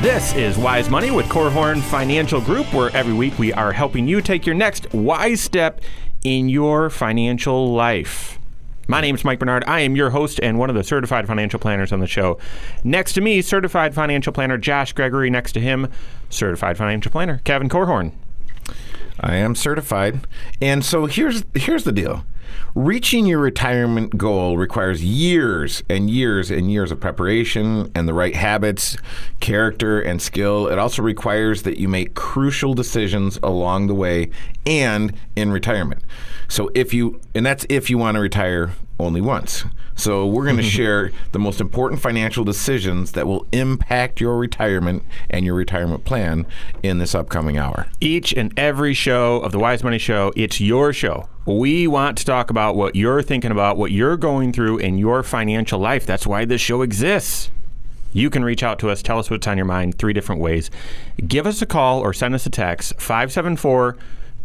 This is Wise Money with Korhorn Financial Group, where every week we are helping you take your next wise step in your financial life. My name is Mike Bernard. I am your host and one of the certified financial planners on the show. Next to me, certified financial planner Josh Gregory. Next to him, certified financial planner Kevin Korhorn. I am certified. And so here's here's the deal. Reaching your retirement goal requires years and years and years of preparation and the right habits, character, and skill. It also requires that you make crucial decisions along the way and in retirement. So if you and that's if you want to retire only once. So we're going to mm-hmm. share the most important financial decisions that will impact your retirement and your retirement plan in this upcoming hour. Each and every show of the Wise Money Show, it's your show. We want to talk about what you're thinking about, what you're going through in your financial life. That's why this show exists. You can reach out to us, tell us what's on your mind, three different ways. Give us a call or send us a text, 574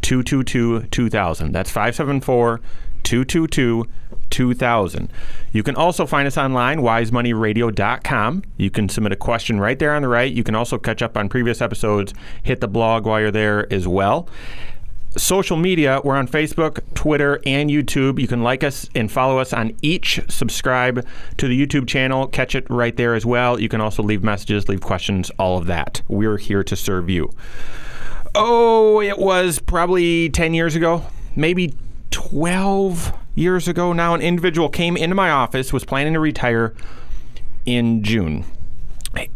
222 2000. That's 574 222 2000. You can also find us online, wisemoneyradio.com. You can submit a question right there on the right. You can also catch up on previous episodes, hit the blog while you're there as well. Social media, we're on Facebook, Twitter, and YouTube. You can like us and follow us on each. Subscribe to the YouTube channel, catch it right there as well. You can also leave messages, leave questions, all of that. We're here to serve you. Oh, it was probably 10 years ago, maybe 12 years ago now. An individual came into my office, was planning to retire in June.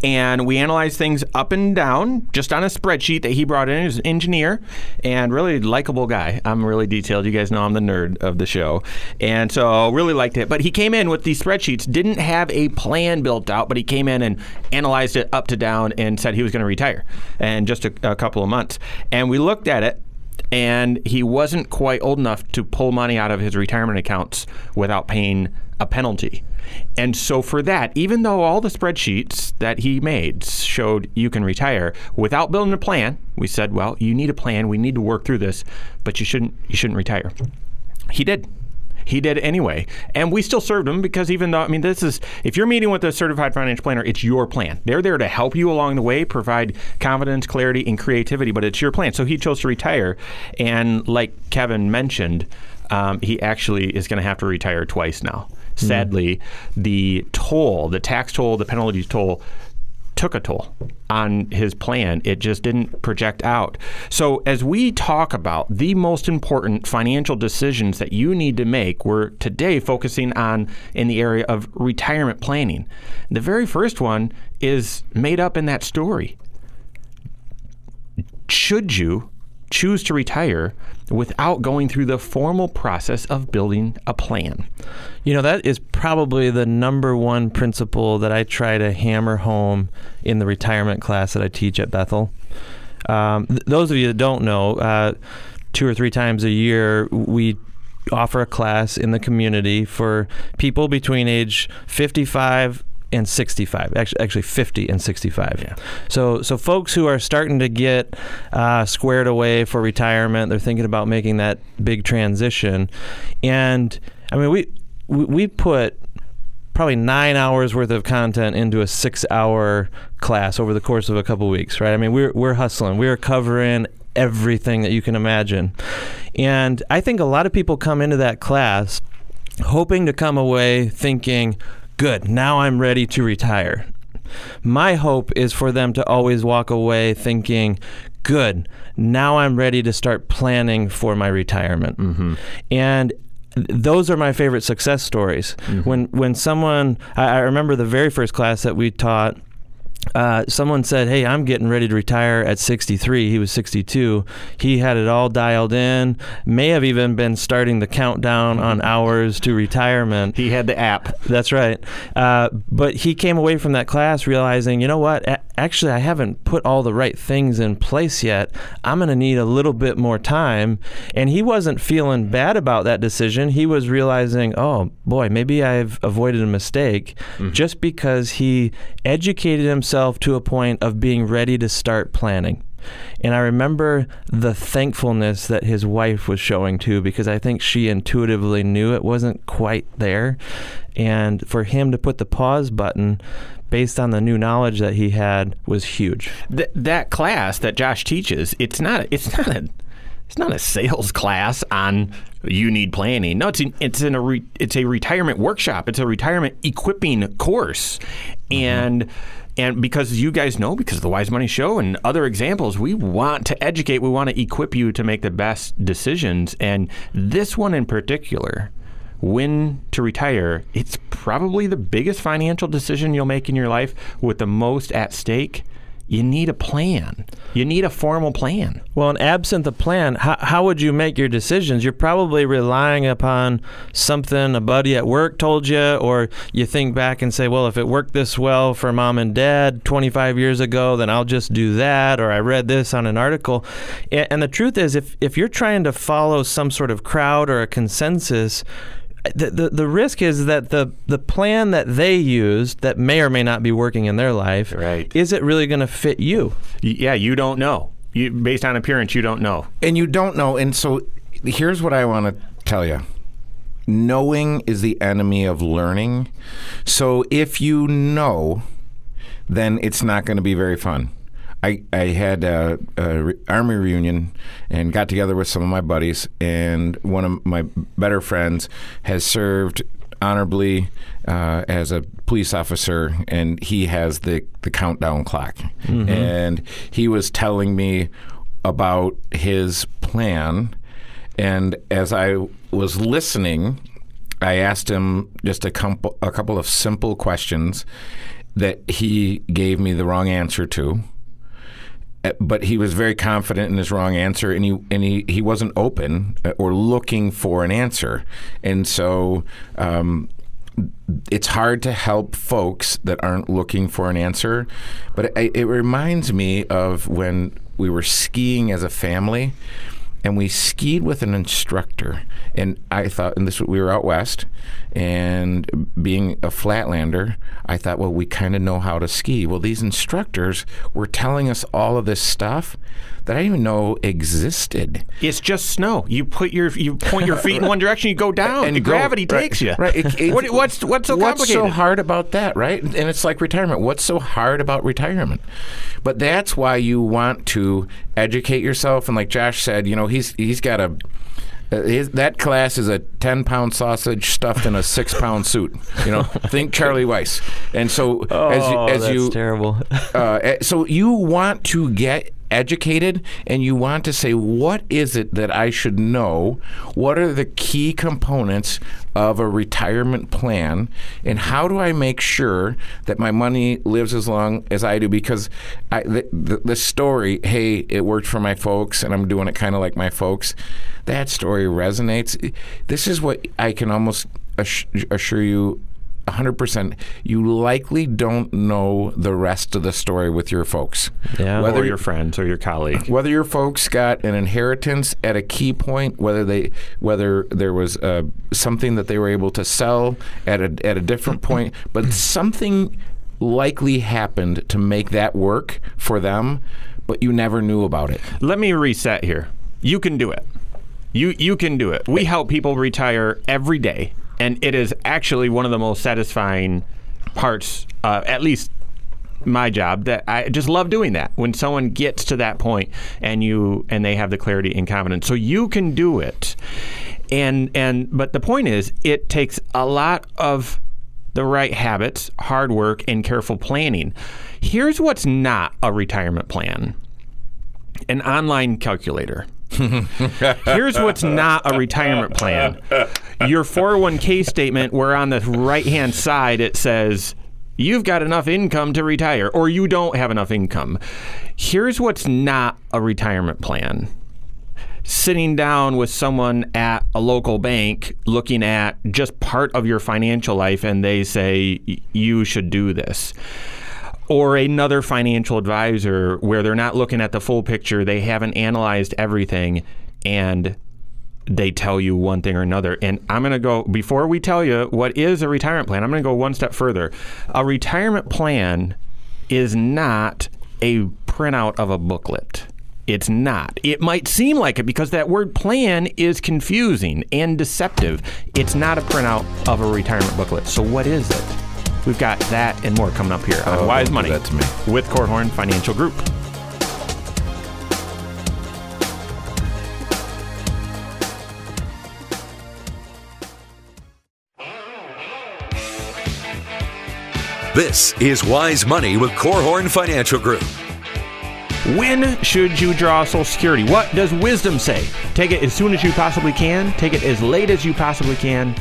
And we analyzed things up and down just on a spreadsheet that he brought in. Was an engineer and really likable guy. I'm really detailed. You guys know I'm the nerd of the show. And so really liked it. But he came in with these spreadsheets, didn't have a plan built out, but he came in and analyzed it up to down and said he was going to retire in just a, a couple of months. And we looked at it and he wasn't quite old enough to pull money out of his retirement accounts without paying a penalty. And so, for that, even though all the spreadsheets that he made showed you can retire without building a plan, we said, well, you need a plan. We need to work through this, but you shouldn't. You shouldn't retire. He did. He did anyway. And we still served him because even though, I mean, this is, if you're meeting with a certified financial planner, it's your plan. They're there to help you along the way, provide confidence, clarity, and creativity, but it's your plan. So he chose to retire. And like Kevin mentioned, um, he actually is going to have to retire twice now. Sadly, the toll, the tax toll, the penalty toll, took a toll on his plan. It just didn't project out. So, as we talk about the most important financial decisions that you need to make, we're today focusing on in the area of retirement planning. The very first one is made up in that story. Should you choose to retire without going through the formal process of building a plan? You know, that is probably the number one principle that I try to hammer home in the retirement class that I teach at Bethel. Um, th- those of you that don't know, uh, two or three times a year, we offer a class in the community for people between age 55 and 65 actually, actually 50 and 65 yeah. so so folks who are starting to get uh, squared away for retirement they're thinking about making that big transition. And i mean we we, we put probably nine hours worth of content into a six hour class over the course of a couple weeks right? I mean we're, we're hustling. We're covering everything that you can imagine. And i think a lot of people come into that class hoping to come away thinking good, now I'm ready to retire. My hope is for them to always walk away thinking, good, now I'm ready to start planning for my retirement. Mm-hmm. And those are my favorite success stories. Mm-hmm. When when someone, I, I remember the very first class that we taught uh, someone said, "Hey, I'm getting ready to retire at 63." He was 62. He had it all dialed in. May have even been starting the countdown on hours to retirement. He had the app. That's right. Uh, but he came away from that class realizing, you know what? A- actually, I haven't put all the right things in place yet. I'm going to need a little bit more time. And he wasn't feeling bad about that decision. He was realizing, oh boy, maybe I've avoided a mistake Mm-hmm. just because he educated himself to a point of being ready to start planning. And I remember the thankfulness that his wife was showing too, because I think she intuitively knew it wasn't quite there. And for him to put the pause button based on the new knowledge that he had was huge. Th- that class that Josh teaches, it's not it's not a it's not a sales class on you need planning. No, it's in, it's in a re, it's a retirement workshop. It's a retirement equipping course, mm-hmm. and and because you guys know because of the Wise Money Show and other examples, we want to educate. We want to equip you to make the best decisions, and this one in particular. When to retire, it's probably the biggest financial decision you'll make in your life with the most at stake you need a plan. You need a formal plan. Well, and absent the plan, how, how would you make your decisions? You're probably relying upon something a buddy at work told you, or you think back and say, well, if it worked this well for mom and dad 25 years ago, then I'll just do that, or I read this on an article. And the truth is, if, if you're trying to follow some sort of crowd or a consensus, the, the, the risk is that the, the plan that they used that may or may not be working in their life Right. is it really going to fit you Y- Yeah, you don't know. You, based on appearance, you don't know. and you don't know. And so here's what I want to tell you knowing is the enemy of learning. So if you know, then it's not going to be very fun. I, I had a, a re- army reunion and got together with some of my buddies, and one of my better friends has served honorably uh, as a police officer, and he has the, the countdown clock. And he was telling me about his plan, and as I was listening, I asked him just a couple, a couple of simple questions that he gave me the wrong answer to. Uh, But he was very confident in his wrong answer, and he and he, he wasn't open uh, or looking for an answer, and so um, it's hard to help folks that aren't looking for an answer. But it, it reminds me of when we were skiing as a family, and we skied with an instructor. And I thought, and this we were out west, and being a flatlander, I thought, well, we kind of know how to ski. Well, these instructors were telling us all of this stuff that I didn't even know existed. It's just snow. You put your you point your feet in one direction, you go down, and go- gravity right, takes you. Right. It- it- what, what's what's so what's so hard about that, right? And it's like retirement. What's so hard about retirement? But that's why you want to educate yourself. And like Josh said, you know, he's he's got a. Uh, his, that class is a 10 pound sausage stuffed in a six pound suit. You know, think Charlie Weis. And so, as you, oh, as that's you terrible. uh, eh, so you want to get educated and you want to say what is it that I should know? What are the key components of a retirement plan? And how do I make sure that my money lives as long as I do? Because I, the, the, the story hey it worked for my folks and I'm doing it kind of like my folks that story resonates. This is what I can almost assure you 100% you likely don't know the rest of the story with your folks Yeah. or your friends or your colleague. whether your folks got an inheritance at a key point whether they whether there was uh, something that they were able to sell at a, at a different point but something likely happened to make that work for them but you never knew about it Let me reset here. You can do it. You you can do it. We help people retire every day, and it is actually one of the most satisfying parts, uh, at least my job that I just love doing that. When someone gets to that point and you and they have the clarity and confidence. So you can do it. And and but the point is it takes a lot of the right habits hard work and careful planning. Here's what's not a retirement plan. An online calculator Here's what's not a retirement plan. Your 401k statement, where on the right hand side it says, you've got enough income to retire, or you don't have enough income. Here's what's not a retirement plan sitting down with someone at a local bank looking at just part of your financial life and they say you should do this or another financial advisor where they're not looking at the full picture, they haven't analyzed everything, and they tell you one thing or another. And I'm going to go, before we tell you what is a retirement plan, I'm going to go one step further. A retirement plan is not a printout of a booklet. It's not. It might seem like it because that word plan is confusing and deceptive. It's not a printout of a retirement booklet. So, what is it? We've got that and more coming up here on Oh, Wise Money that to me. with Korhorn Financial Group. This is Wise Money with Korhorn Financial Group. When should you draw Social Security? What does wisdom say? Take it as soon as you possibly can, take it as late as you possibly can,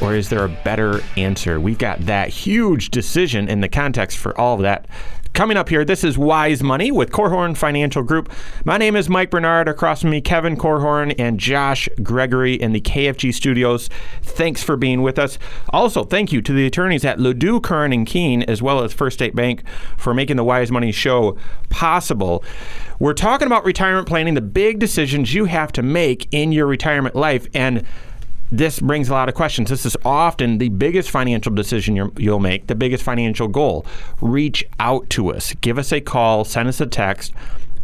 or is there a better answer? We've got that huge decision in the context for all of that. Coming up here, this is Wise Money with Korhorn Financial Group. My name is Mike Bernard. Across from me, Kevin Korhorn and Josh Gregory in the KFG studios. Thanks for being with us. Also, thank you to the attorneys at LaDue, Curran, and Kuehn, as well as First State Bank, for making the Wise Money show possible. We're talking about retirement planning, the big decisions you have to make in your retirement life. And this brings a lot of questions. This is often the biggest financial decision you're, you'll make, the biggest financial goal. Reach out to us. Give us a call, send us a text.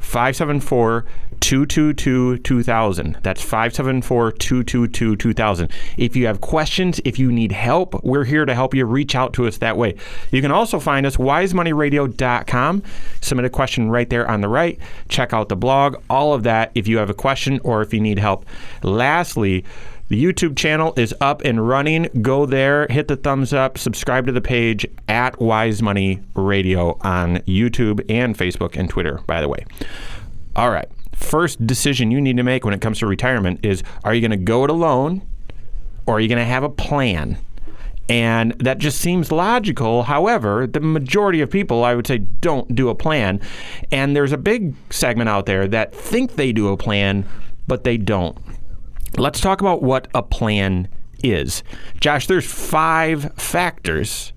574 222 2000. That's 574 222 2000. If you have questions, if you need help, we're here to help you. Reach out to us that way. You can also find us wisemoneyradio.com. Submit a question right there on the right. Check out the blog, all of that if you have a question or if you need help. Lastly, the YouTube channel is up and running. Go there, hit the thumbs up, subscribe to the page at Wise Money Radio on YouTube and Facebook and Twitter, by the way. All right. First decision you need to make when it comes to retirement is are you going to go it alone or are you going to have a plan? And that just seems logical. However, the majority of people, I would say, don't do a plan. And there's a big segment out there that think they do a plan, but they don't. Let's talk about what a plan is. Josh, there's five factors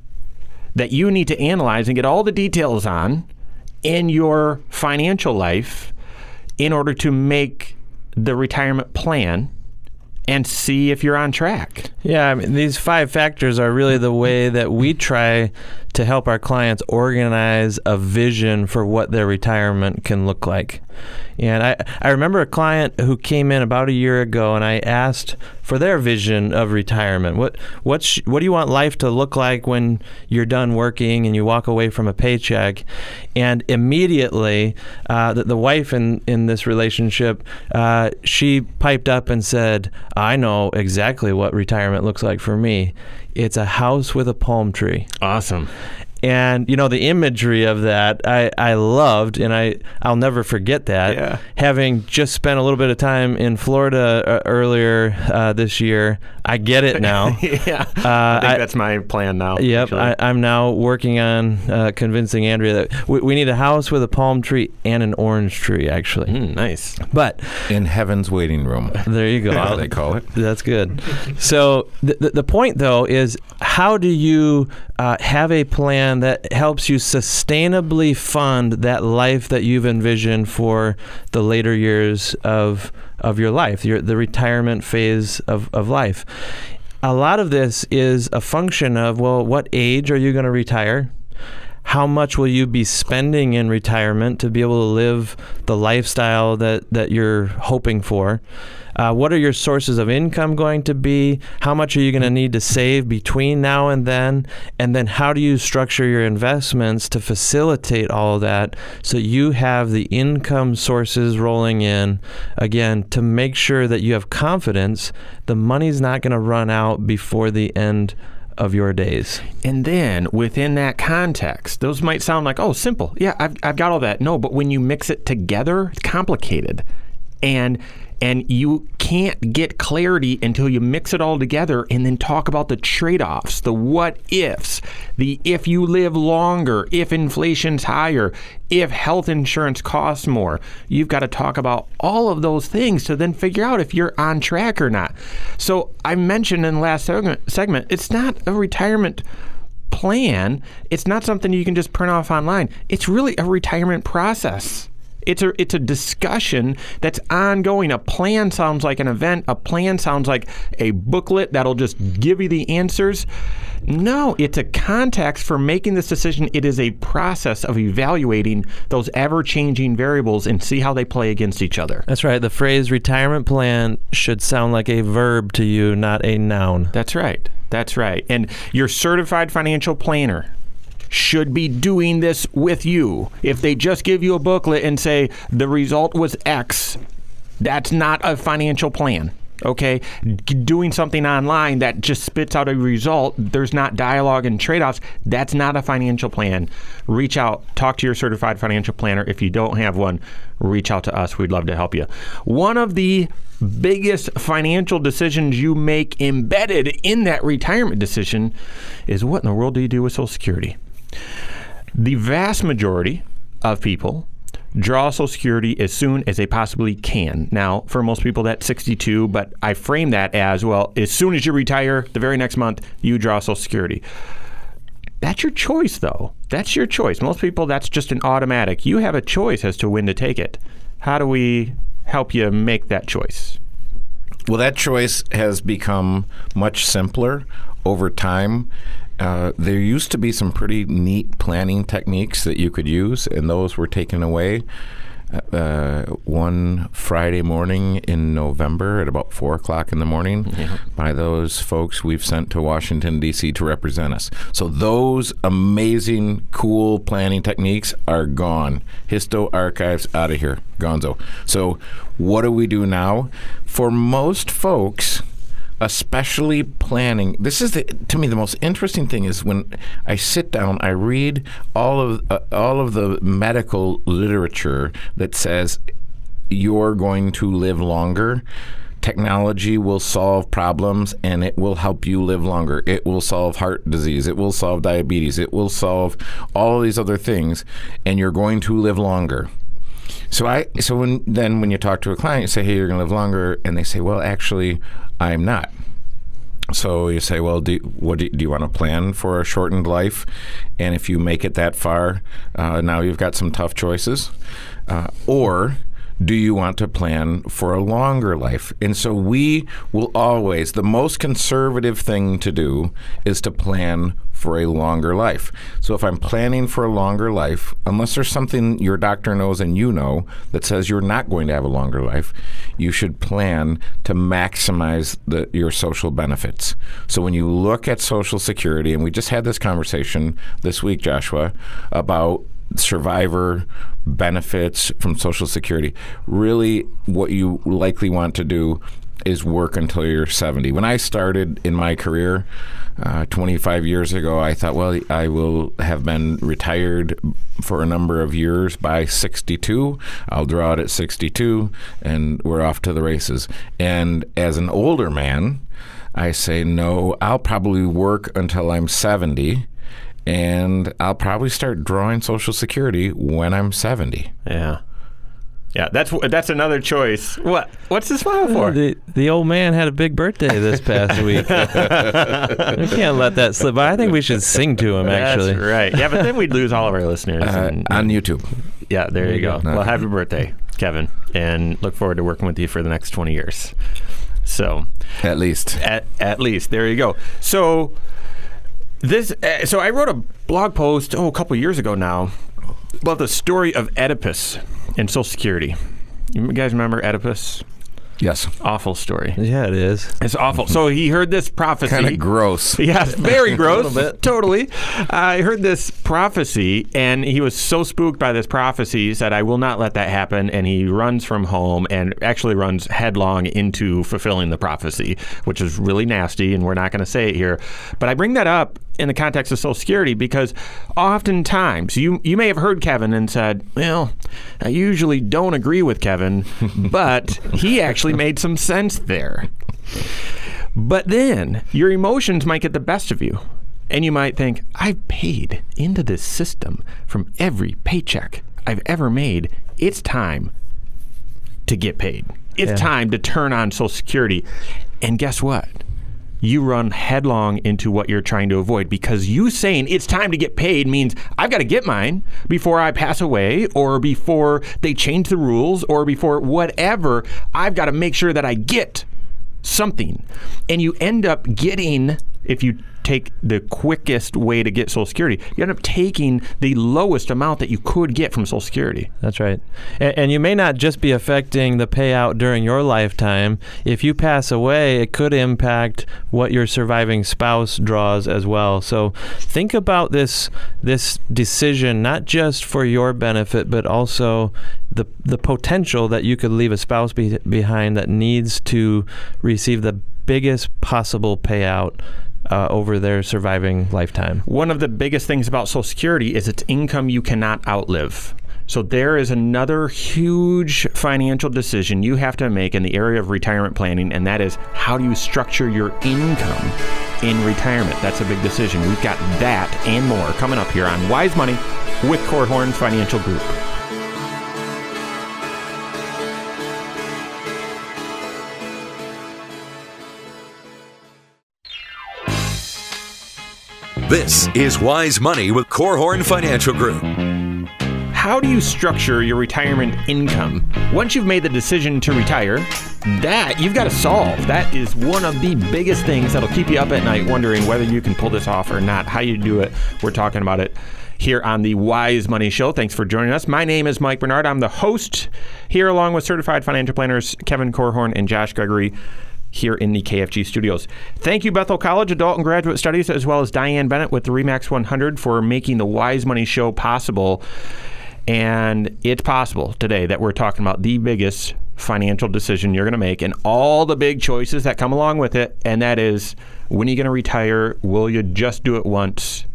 that you need to analyze and get all the details on in your financial life in order to make the retirement plan and see if you're on track. Yeah, I mean, these five factors are really the way that we try to help our clients organize a vision for what their retirement can look like. And I, I remember a client who came in about a year ago, and I asked for their vision of retirement. What what sh- what do you want life to look like when you're done working and you walk away from a paycheck? And immediately, uh, the, the wife in in this relationship, uh, she piped up and said, "I know exactly what retirement looks like for me. It's a house with a palm tree." Awesome. And you know the imagery of that I, I loved and I I'll never forget that Yeah. having just spent a little bit of time in Florida uh, earlier uh, this year I get it now yeah. I think I- that's my plan now. Yep, actually. I, I'm now working on uh, convincing Andrea that we, we need a house with a palm tree and an orange tree, actually. Mm, nice. But In heaven's waiting room, there you go. as they call it. That's good. So the, the, the point, though, is how do you uh, have a plan that helps you sustainably fund that life that you've envisioned for the later years of of your life, your, the retirement phase of, of life? A lot of this is a function of, well, what age are you going to retire? how much will you be spending in retirement to be able to live the lifestyle that, that you're hoping for? Uh, what are your sources of income going to be? How much are you going to need to save between now and then? And then how do you structure your investments to facilitate all of that so you have the income sources rolling in, again, to make sure that you have confidence the money's not going to run out before the end of your days. And then within that context, those might sound like, oh, simple. Yeah, I've, I've got all that. No, but when you mix it together, it's complicated. And and you can't get clarity until you mix it all together and then talk about the trade-offs, the what ifs, the if you live longer, if inflation's higher, if health insurance costs more. You've got to talk about all of those things to then figure out if you're on track or not. So I mentioned in the last segment, segment it's not a retirement plan, it's not something you can just print off online. It's really a retirement process. It's a it's a discussion that's ongoing. A plan sounds like an event. A plan sounds like a booklet that'll just give you the answers. No, it's a context for making this decision. It is a process of evaluating those ever-changing variables and see how they play against each other. That's right. The phrase retirement plan should sound like a verb to you, not a noun. That's right. That's right. And your certified financial planner should be doing this with you. If they just give you a booklet and say the result was X, that's not a financial plan. Okay, doing something online that just spits out a result, there's not dialogue and trade offs. That's not a financial plan. Reach out, talk to your certified financial planner. If you don't have one, reach out to us. We'd love to help you. One of the biggest financial decisions you make embedded in that retirement decision is what in the world do you do with Social Security? The vast majority of people draw Social Security as soon as they possibly can. Now, for most people, that's 62, but I frame that as well, as soon as you retire, the very next month, you draw Social Security. That's your choice, though. That's your choice. Most people, that's just an automatic. You have a choice as to when to take it. How do we help you make that choice? Well, that choice has become much simpler over time. Uh, there used to be some pretty neat planning techniques that you could use, and those were taken away. Uh, one Friday morning in November at about four o'clock in the morning yeah. by those folks we've sent to Washington, D.C. to represent us. So, those amazing, cool planning techniques are gone. Histo archives out of here, gonzo. So, what do we do now? For most folks, especially planning. This is the, to me the most interesting thing is when I sit down, I read all of uh, all of the medical literature that says you're going to live longer. Technology will solve problems and it will help you live longer. It will solve heart disease. It will solve diabetes. It will solve all these other things, and you're going to live longer. So I so when then when you talk to a client, you say, "Hey, you're going to live longer," and they say, "Well, actually, I'm not." So you say, "Well, do what do, do you want to plan for a shortened life?" And if you make it that far, uh, now you've got some tough choices, uh, or do you want to plan for a longer life? And so we will always, the most conservative thing to do is to plan for a longer life. So if I'm planning for a longer life, unless there's something your doctor knows and you know that says you're not going to have a longer life, you should plan to maximize the, your social benefits. So when you look at Social Security, and we just had this conversation this week, Joshua, about survivor benefits from Social Security. Really, what you likely want to do is work until you're 70. When I started in my career uh, 25 years ago, I thought, well, I will have been retired for a number of years by 62. I'll draw it at 62, and we're off to the races. And as an older man, I say, no, I'll probably work until I'm 70 and I'll probably start drawing Social Security when I'm 70. Yeah. Yeah, that's that's another choice. What what's this smile for? The the old man had a big birthday this past week. we can't let that slip by. I think we should sing to him. Actually, that's right. Yeah, but then we'd lose all of our listeners uh, and, on YouTube. Yeah, there, there you go. go. Well, happy birthday, Kevin, and look forward to working with you for the next twenty years. So, at least, at at least, there you go. So this uh, so I wrote a blog post oh a couple years ago now about the story of Oedipus and Social Security. You guys remember Oedipus? Yes. Awful story. Yeah, it is. It's awful. So he heard this prophecy. Kind of gross. Yes, very gross. Totally. Uh, I heard this prophecy, and he was so spooked by this prophecy, he said, I will not let that happen. And he runs from home and actually runs headlong into fulfilling the prophecy, which is really nasty, and we're not going to say it here. But I bring that up in the context of Social Security because oftentimes you you may have heard Kevin and said, "Well, I usually don't agree with Kevin, but he actually made some sense there." But then your emotions might get the best of you. And you might think, I've paid into this system from every paycheck I've ever made. It's time to get paid. It's yeah. time to turn on Social Security. And guess what? You run headlong into what you're trying to avoid because you saying it's time to get paid means I've got to get mine before I pass away or before they change the rules or before whatever. I've got to make sure that I get something. And you end up getting, if you take the quickest way to get Social Security, you end up taking the lowest amount that you could get from Social Security. That's right. And, and, you may not just be affecting the payout during your lifetime. If you pass away, it could impact what your surviving spouse draws as well. So think about this this decision not just for your benefit, but also the the potential that you could leave a spouse be, behind that needs to receive the biggest possible payout uh, over their surviving lifetime. One of the biggest things about Social Security is it's income you cannot outlive. So there is another huge financial decision you have to make in the area of retirement planning, and that is how do you structure your income in retirement? That's a big decision. We've got that and more coming up here on Wise Money with Korhorn Financial Group. This is Wise Money with Korhorn Financial Group. How do you structure your retirement income? Once you've made the decision to retire, that you've got to solve. That is one of the biggest things that'll keep you up at night wondering whether you can pull this off or not. How you do it, we're talking about it here on the Wise Money Show. Thanks for joining us. My name is Mike Bernard. I'm the host here, along with certified financial planners Kevin Korhorn and Josh Gregory here in the KFG studios. Thank you, Bethel College Adult and Graduate Studies, as well as Diane Bennett with the REMAX 100 for making the Wise Money Show possible. And it's possible today that we're talking about the biggest financial decision you're going to make and all the big choices that come along with it. And that is when are you going to retire? Will you just do it once?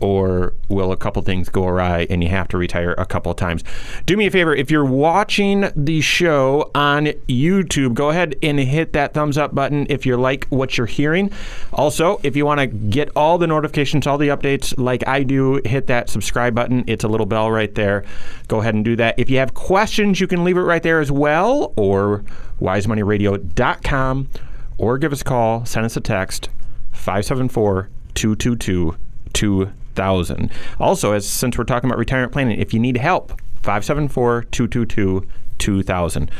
Or will a couple things go awry and you have to retire a couple times? Do me a favor, if you're watching the show on YouTube, go ahead and hit that thumbs up button if you like what you're hearing. Also, if you want to get all the notifications, all the updates like I do, hit that subscribe button. It's a little bell right there. Go ahead and do that. If you have questions, you can leave it right there as well or wisemoneyradio.com or give us a call, send us a text 574 222 2000. Also, as since we're talking about retirement planning, if you need help, 574 222 2000.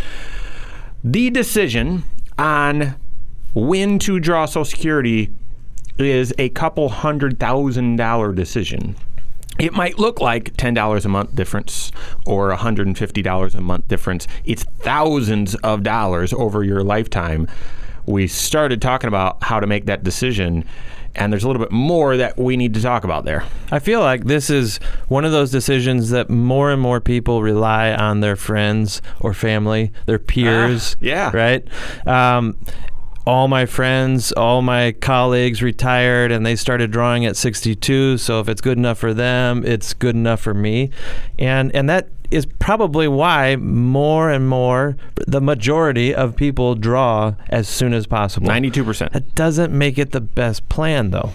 The decision on when to draw Social Security is a couple hundred thousand dollar decision. It might look like $10 a month difference or $150 a month difference. It's thousands of dollars over your lifetime. We started talking about how to make that decision and there's a little bit more that we need to talk about there. I feel like this is one of those decisions that more and more people rely on their friends or family, their peers. Ah, yeah. Right? Um, all my friends, all my colleagues retired and they started drawing at 62. So if it's good enough for them, it's good enough for me. And and that is probably why more and more the majority of people draw as soon as possible. 92%. That doesn't make it the best plan though.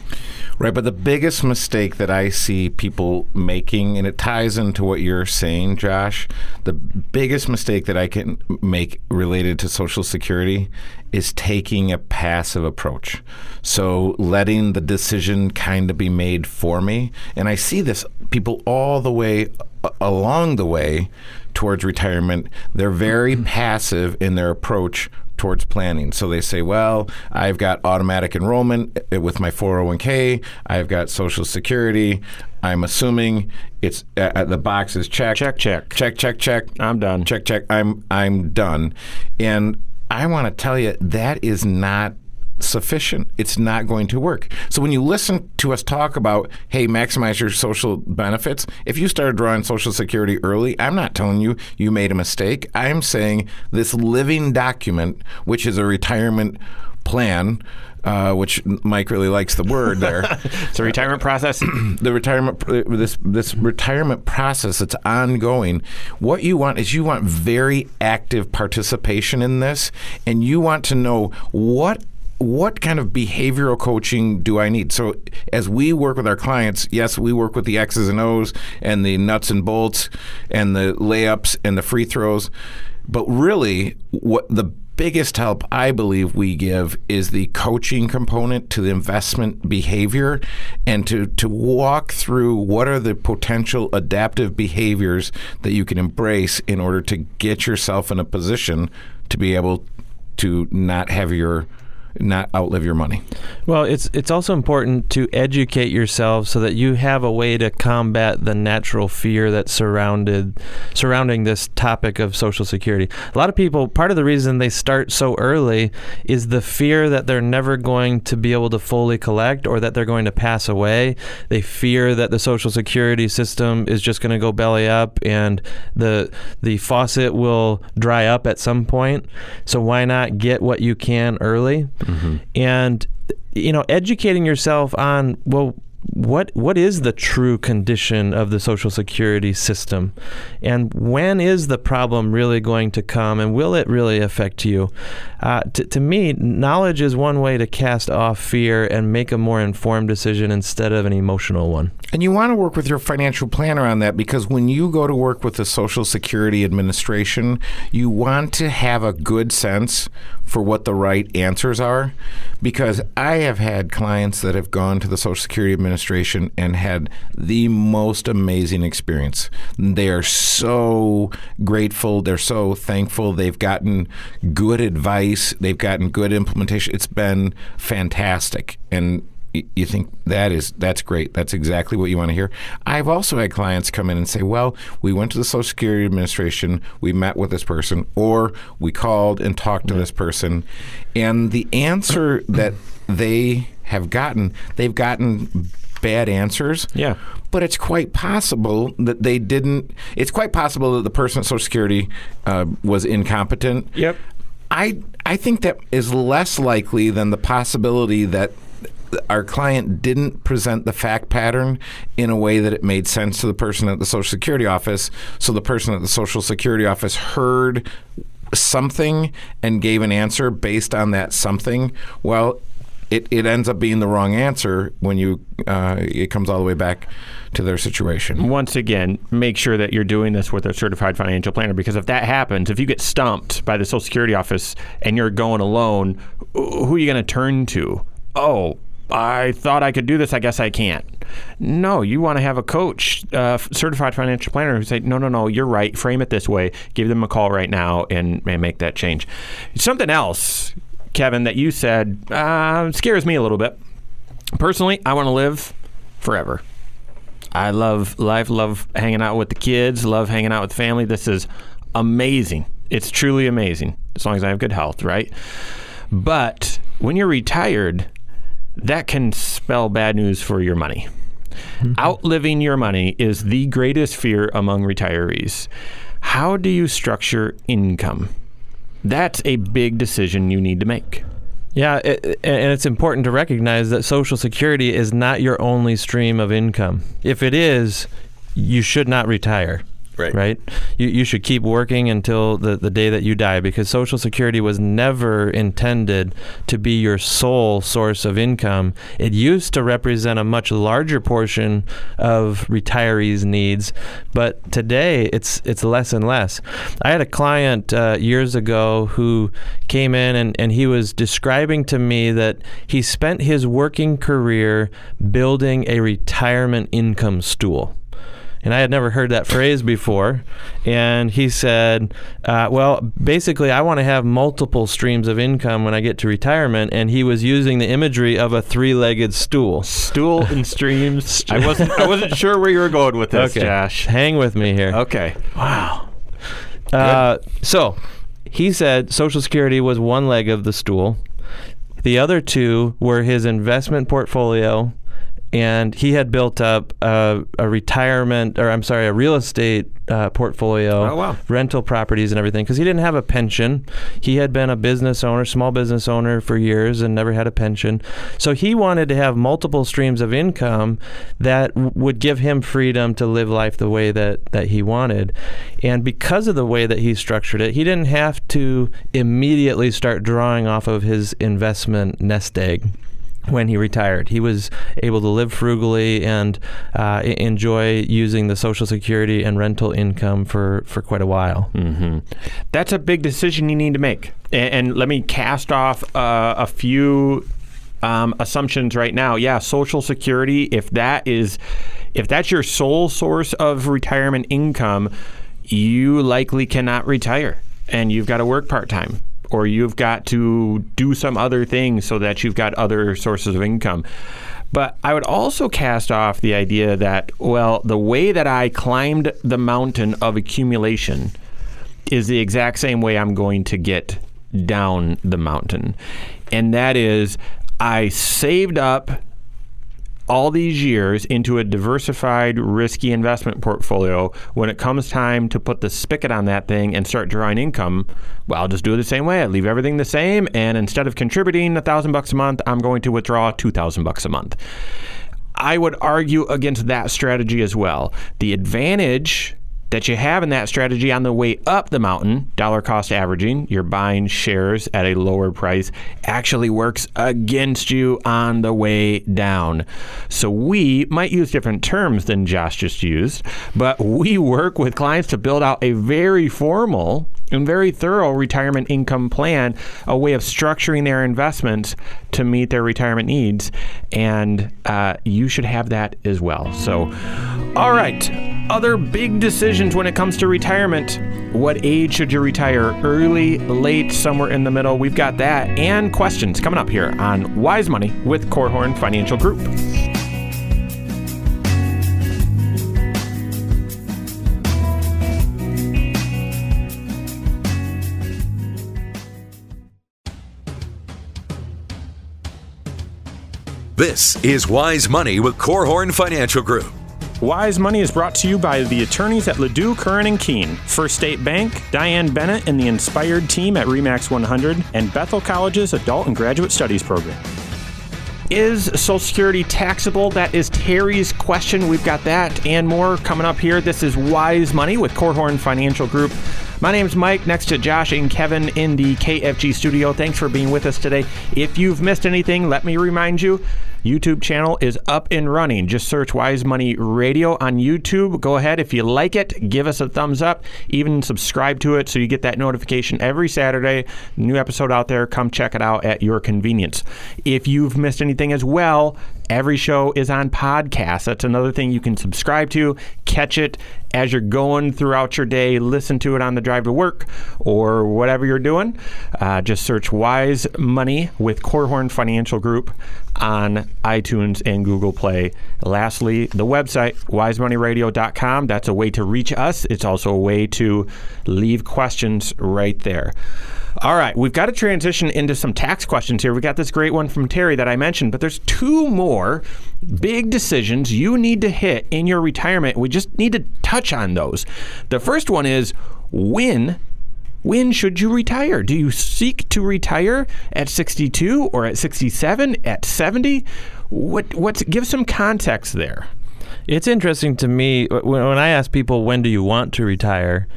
Right, but the biggest mistake that I see people making, and it ties into what you're saying, Josh, the biggest mistake that I can make related to Social Security is taking a passive approach. So letting the decision kind of be made for me. And I see this people all the way along the way towards retirement. They're very mm-hmm. passive in their approach towards planning. So they say, well, I've got automatic enrollment with my 401k, I've got Social Security. I'm assuming it's uh, uh, the box is checked. Check, check, check, check, check. I'm done. Check, check. I'm I'm done. And I want to tell you that is not sufficient. It's not going to work. So when you listen to us talk about, hey, maximize your social benefits, if you started drawing Social Security early, I'm not telling you you made a mistake. I'm saying this living document, which is a retirement plan, uh, which Mike really likes the word there. it's a retirement process. the retirement this this retirement process that's ongoing. What you want is you want very active participation in this, and you want to know what what kind of behavioral coaching do I need? So, as we work with our clients, yes, we work with the X's and O's and the nuts and bolts and the layups and the free throws. But really, what the biggest help I believe we give is the coaching component to the investment behavior and to, to walk through what are the potential adaptive behaviors that you can embrace in order to get yourself in a position to be able to not have your not outlive your money. Well, it's it's also important to educate yourself so that you have a way to combat the natural fear that's surrounded surrounding this topic of social security. A lot of people part of the reason they start so early is the fear that they're never going to be able to fully collect or that they're going to pass away. They fear that the social security system is just going to go belly up and the the faucet will dry up at some point. So why not get what you can early? Mm-hmm. And you know, educating yourself on well, what what is the true condition of the social security system? And when is the problem really going to come and will it really affect you? Uh, to, to me knowledge is one way to cast off fear and make a more informed decision instead of an emotional one. And you want to work with your financial planner on that because when you go to work with the social security administration you want to have a good sense for what the right answers are. Because i have had clients that have gone to the social security administration administration and had the most amazing experience. They are so grateful. They're so thankful. They've gotten good advice. They've gotten good implementation. It's been fantastic. And you think that is that's great. That's exactly what you want to hear. I've also had clients come in and say, "Well, we went to the Social Security Administration, we met with this person, or we called and talked to this person, and the answer that they have gotten, they've gotten bad answers. Yeah. But it's quite possible that they didn't. It's quite possible that the person at Social Security uh, was incompetent. Yep. I I think that is less likely than the possibility that our client didn't present the fact pattern in a way that it made sense to the person at the Social Security office. So the person at the Social Security office heard something and gave an answer based on that something. Well, it, it ends up being the wrong answer when you uh, it comes all the way back to their situation. Once again, make sure that you're doing this with a certified financial planner because if that happens, if you get stumped by the Social Security office and you're going alone, who are you going to turn to? Oh, I thought I could do this. I guess I can't. No, you want to have a coach, uh, certified financial planner, who say, no, no, no, you're right. Frame it this way. Give them a call right now and, and make that change. Something else Kevin, that you said uh, scares me a little bit. Personally, I want to live forever. I love life, love hanging out with the kids, love hanging out with family. This is amazing. It's truly amazing as long as I have good health, right? But when you're retired, that can spell bad news for your money. Mm-hmm. Outliving your money is the greatest fear among retirees. How do you structure income? That's a big decision you need to make. Yeah, it, and it's important to recognize that Social Security is not your only stream of income. If it is, you should not retire. Right. Right. You, you should keep working until the, the day that you die because Social Security was never intended to be your sole source of income. It used to represent a much larger portion of retirees' needs, but today it's it's less and less. I had a client uh, years ago who came in and, and he was describing to me that he spent his working career building a retirement income stool and I had never heard that phrase before. And he said, uh, "Well, basically, I want to have multiple streams of income when I get to retirement." And he was using the imagery of a three-legged stool. Stool and streams. I wasn't. I wasn't sure where you were going with this, okay. Josh. Hang with me here. Okay. Wow. Uh, so he said Social Security was one leg of the stool. The other two were his investment portfolio and he had built up a, a, retirement, or I'm sorry, a real estate uh, portfolio, oh, wow. rental properties, and everything. Because he didn't have a pension. He had been a business owner, small business owner for years, and never had a pension. So he wanted to have multiple streams of income that w- would give him freedom to live life the way that that he wanted. And because of the way that he structured it, he didn't have to immediately start drawing off of his investment nest egg when he retired. He was able to live frugally and uh, enjoy using the Social Security and rental income for, for quite a while. Mm-hmm. That's a big decision you need to make. And, and let me cast off uh, a few um, assumptions right now. Yeah, Social Security, if that is, if that's your sole source of retirement income, you likely cannot retire and you've got to work part time or you've got to do some other thing so that you've got other sources of income. But I would also cast off the idea that, well, the way that I climbed the mountain of accumulation is the exact same way I'm going to get down the mountain. And that is, I saved up all these years into a diversified, risky investment portfolio, when it comes time to put the spigot on that thing and start drawing income, well, I'll just do it the same way. I leave everything the same, and instead of contributing a thousand bucks a month, I'm going to withdraw two thousand bucks a month. I would argue against that strategy as well. The advantage that you have in that strategy on the way up the mountain, dollar cost averaging, you're buying shares at a lower price, actually works against you on the way down. So we might use different terms than Josh just used, but we work with clients to build out a very formal and very thorough retirement income plan, a way of structuring their investments to meet their retirement needs. And uh, you should have that as well. So, all right, other big decisions when it comes to retirement. What age should you retire? Early, late, somewhere in the middle? We've got that and questions coming up here on Wise Money with Korhorn Financial Group. This is Wise Money with Korhorn Financial Group. Wise Money is brought to you by the attorneys at LaDue, Curran and Kuehn, First State Bank, Diane Bennett and the Inspired team at Remax 100, and Bethel College's Adult and Graduate Studies program. Is Social Security taxable? That is Terry's question. We've got that and more coming up here. This is Wise Money with Korhorn Financial Group. My name's Mike, next to Josh and Kevin in the KFG studio. Thanks for being with us today. If you've missed anything, let me remind you YouTube channel is up and running. Just search Wise Money Radio on YouTube. Go ahead. If you like it, give us a thumbs up. Even subscribe to it so you get that notification every Saturday. New episode out there. Come check it out at your convenience. If you've missed anything as well, Every show is on podcast. That's another thing you can subscribe to, catch it as you're going throughout your day, listen to it on the drive to work or whatever you're doing. Uh, just search Wise Money with Korhorn Financial Group on iTunes and Google Play. Lastly, the website, wisemoneyradio.com. That's a way to reach us. It's also a way to leave questions right there. All right, we've got to transition into some tax questions here. We got this great one from Terry that I mentioned, but there's two more big decisions you need to hit in your retirement. We just need to touch on those. The first one is when when should you retire? Do you seek to retire at 62 or at 67, at 70? What what's give some context there. It's interesting to me uh, when, when I ask people when do you want to retire,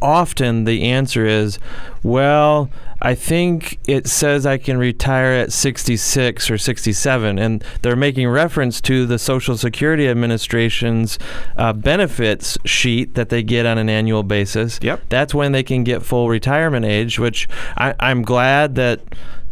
often the answer is, well, I think it says I can retire at 66 or 67. And they're making reference to the Social Security Administration's uh, benefits sheet that they get on an annual basis. Yep. That's when they can get full retirement age, which I, I'm glad that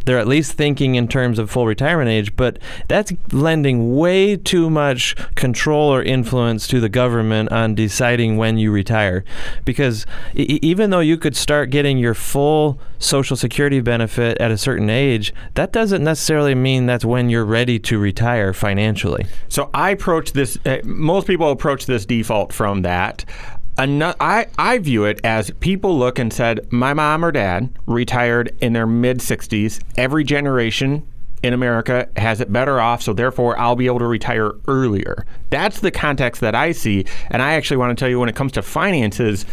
they're at least thinking in terms of full retirement age, but that's lending way too much control or influence to the government on deciding when you retire. Because e- even though you could start getting your full Social Security benefit at a certain age, that doesn't necessarily mean that's when you're ready to retire financially. So I approach this, uh, most people approach this default from that. I, I view it as people look and said, my mom or dad retired in their mid 60s. Every generation in America has it better off, so therefore I'll be able to retire earlier. That's the context that I see. And I actually want to tell you when it comes to finances,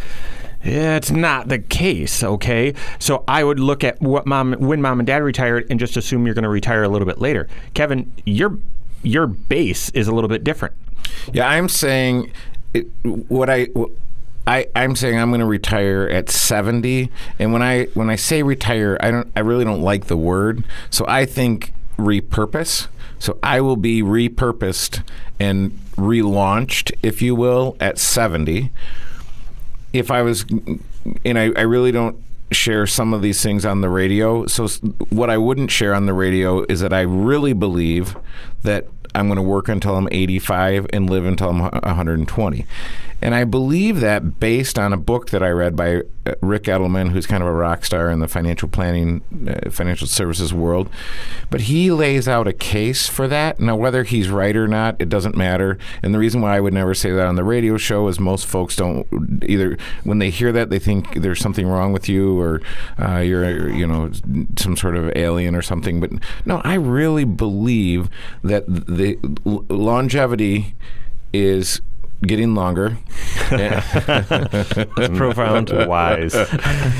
it's not the case, okay? So I would look at what mom when mom and dad retired and just assume you're going to retire a little bit later. Kevin, your your base is a little bit different. Yeah, I'm saying it, what I I, I'm saying I'm going to retire at 70, and when I when I say retire, I don't I really don't like the word. So I think repurpose. So I will be repurposed and relaunched, if you will, at 70. If I was, and I, I really don't share some of these things on the radio. So what I wouldn't share on the radio is that I really believe that I'm going to work until I'm 85 and live until I'm 120. And I believe that based on a book that I read by uh, Ric Edelman, who's kind of a rock star in the financial planning, uh, financial services world. But he lays out a case for that. Now, whether he's right or not, it doesn't matter. And the reason why I would never say that on the radio show is most folks don't either, when they hear that, they think there's something wrong with you or uh, you're, you know, some sort of alien or something. But no, I really believe that the longevity is getting longer. That's profound. Wise,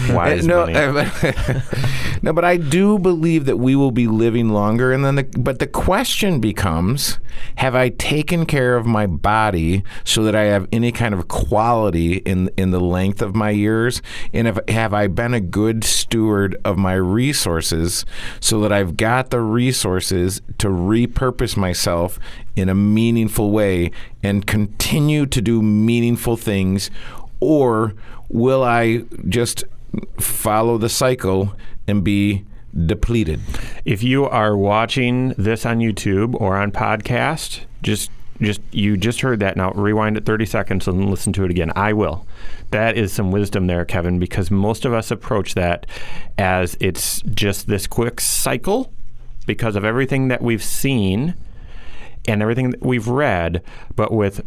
wise no, no, but I do believe that we will be living longer, and then the, but the question becomes: Have I taken care of my body so that I have any kind of quality in in the length of my years, and if, have I been a good steward of my resources so that I've got the resources to repurpose myself in a meaningful way and continue to do meaningful things, or will I just follow the cycle and be depleted? If you are watching this on YouTube or on podcast, just just you just heard that now rewind it 30 seconds and listen to it again. I will. That is some wisdom there, Kevin, because most of us approach that as it's just this quick cycle because of everything that we've seen and everything that we've read, but with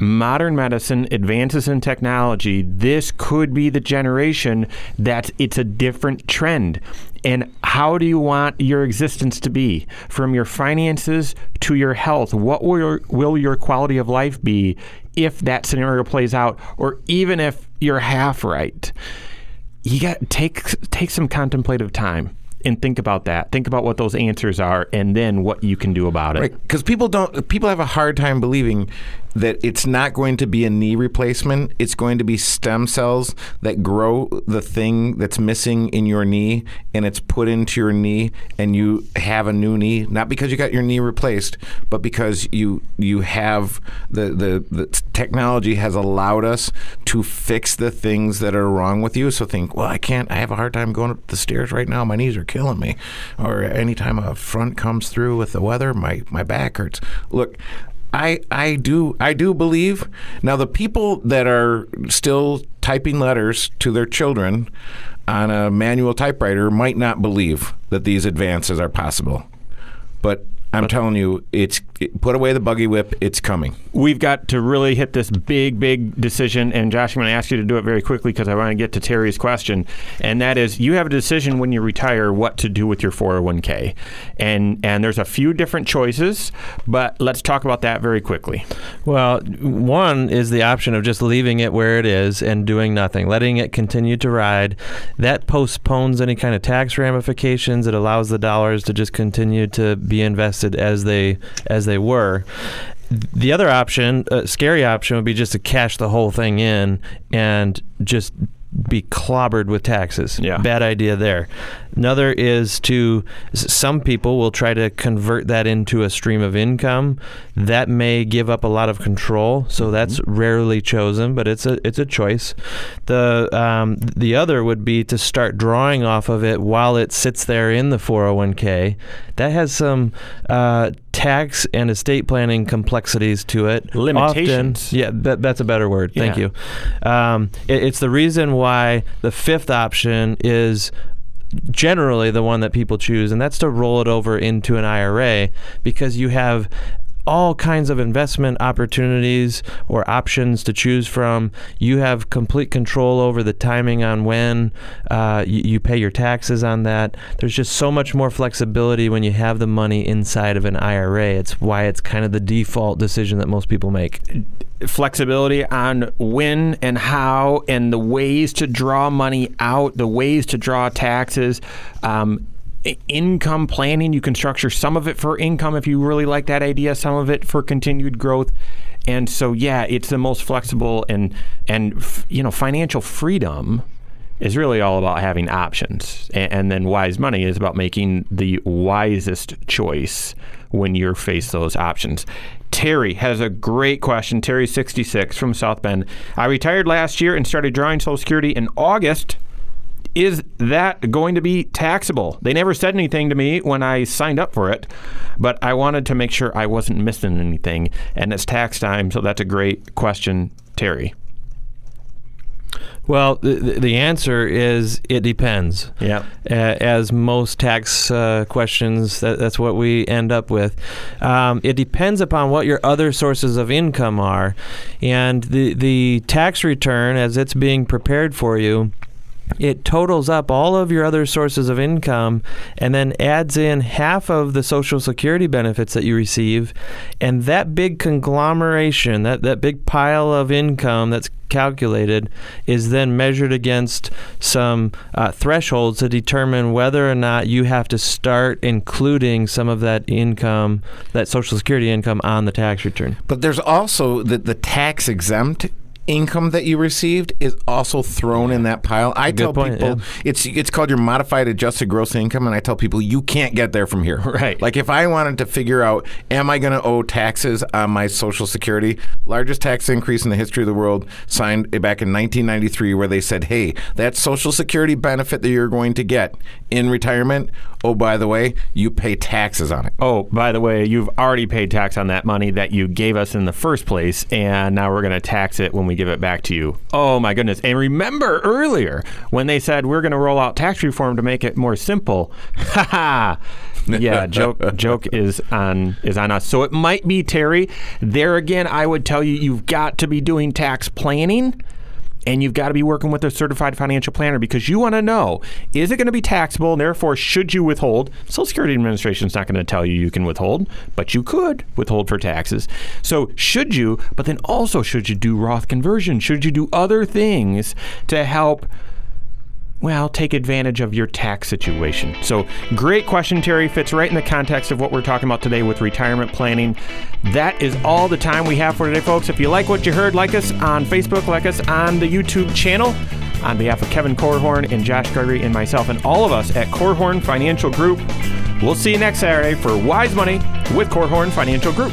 modern medicine, advances in technology, this could be the generation that it's a different trend. And how do you want your existence to be? From your finances to your health, what will your, will your quality of life be if that scenario plays out, or even if you're half right? You got take take some contemplative time and think about that. Think about what those answers are, and then what you can do about it. Right, because people don't. People have a hard time believing that it's not going to be a knee replacement. It's going to be stem cells that grow the thing that's missing in your knee, and it's put into your knee, and you have a new knee. Not because you got your knee replaced, but because you you have the the, the technology has allowed us to fix the things that are wrong with you. So think, well, I can't. I have a hard time going up the stairs right now. My knees are killing me. Or anytime a front comes through with the weather, my my back hurts. Look, I I do I do believe now the people that are still typing letters to their children on a manual typewriter might not believe that these advances are possible. But I'm telling you, it's it, put away the buggy whip. It's coming. We've got to really hit this big, big decision. And Josh, I'm going to ask you to do it very quickly because I want to get to Terry's question. And that is you have a decision when you retire what to do with your 401k. And, and there's a few different choices, but let's talk about that very quickly. Well, one is the option of just leaving it where it is and doing nothing, letting it continue to ride. That postpones any kind of tax ramifications. It allows the dollars to just continue to be invested as they as they were. The other option, uh, scary option, would be just to cash the whole thing in and just be clobbered with taxes. Yeah. Bad idea there. Another is to some people will try to convert that into a stream of income. That may give up a lot of control, so that's rarely chosen, but it's a it's a choice. The um, the other would be to start drawing off of it while it sits there in the 401k. That has some uh, tax and estate planning complexities to it. Limitations. Often, yeah, that, that's a better word. Thank you. Um, it, it's the reason why the fifth option is generally the one that people choose, and that's to roll it over into an IRA because you have all kinds of investment opportunities or options to choose from. You have complete control over the timing on when uh, you, you pay your taxes on that. There's just so much more flexibility when you have the money inside of an IRA. It's why it's kind of the default decision that most people make. flexibility on when and how and the ways to draw money out, the ways to draw taxes. Um, income planning, you can structure some of it for income if you really like that idea, some of it for continued growth. And so, yeah, it's the most flexible and and you know financial freedom is really all about having options. And, and then wise money is about making the wisest choice when you're faced those options. Terry has a great question. Terry 66 from South Bend. I retired last year and started drawing Social Security in August. Is that going to be taxable? They never said anything to me when I signed up for it, but I wanted to make sure I wasn't missing anything. And it's tax time, so that's a great question, Terry. Well, the, the answer is it depends. Yeah. Uh, as most tax uh, questions, that, that's what we end up with. Um, it depends upon what your other sources of income are, and the the tax return as it's being prepared for you it totals up all of your other sources of income and then adds in half of the social security benefits that you receive. And that big conglomeration that, that big pile of income that's calculated is then measured against some uh, thresholds to determine whether or not you have to start including some of that income that social security income on the tax return. But there's also the, the tax exempt income that you received is also thrown in that pile. I tell point, people yeah. it's it's called your modified adjusted gross income, and I tell people you can't get there from here. Right. Like if I wanted to figure out, am I going to owe taxes on my Social Security? Largest tax increase in the history of the world, signed back in 1993, where they said, hey, that Social Security benefit that you're going to get in retirement. Oh, by the way, you pay taxes on it. Oh, by the way, you've already paid tax on that money that you gave us in the first place, and now we're going to tax it when we give it back to you. Oh, my goodness. And remember earlier when they said we're going to roll out tax reform to make it more simple? Ha ha. Yeah, joke joke is on is on us. So it might be Terry. There again, I would tell you you've got to be doing tax planning and you've got to be working with a certified financial planner because you want to know is it going to be taxable? And therefore should you withhold? Social security administration is not going to tell you you can withhold but you could withhold for taxes. So should you but then also should you do roth conversion? Should you do other things to help well, take advantage of your tax situation. So, great question, Terry. Fits right in the context of what we're talking about today with retirement planning. That is all the time we have for today, folks. If you like what you heard, like us on Facebook, like us on the YouTube channel. On behalf of Kevin Korhorn and Josh Gregory and myself and all of us at Korhorn Financial Group, we'll see you next Saturday for Wise Money with Korhorn Financial Group.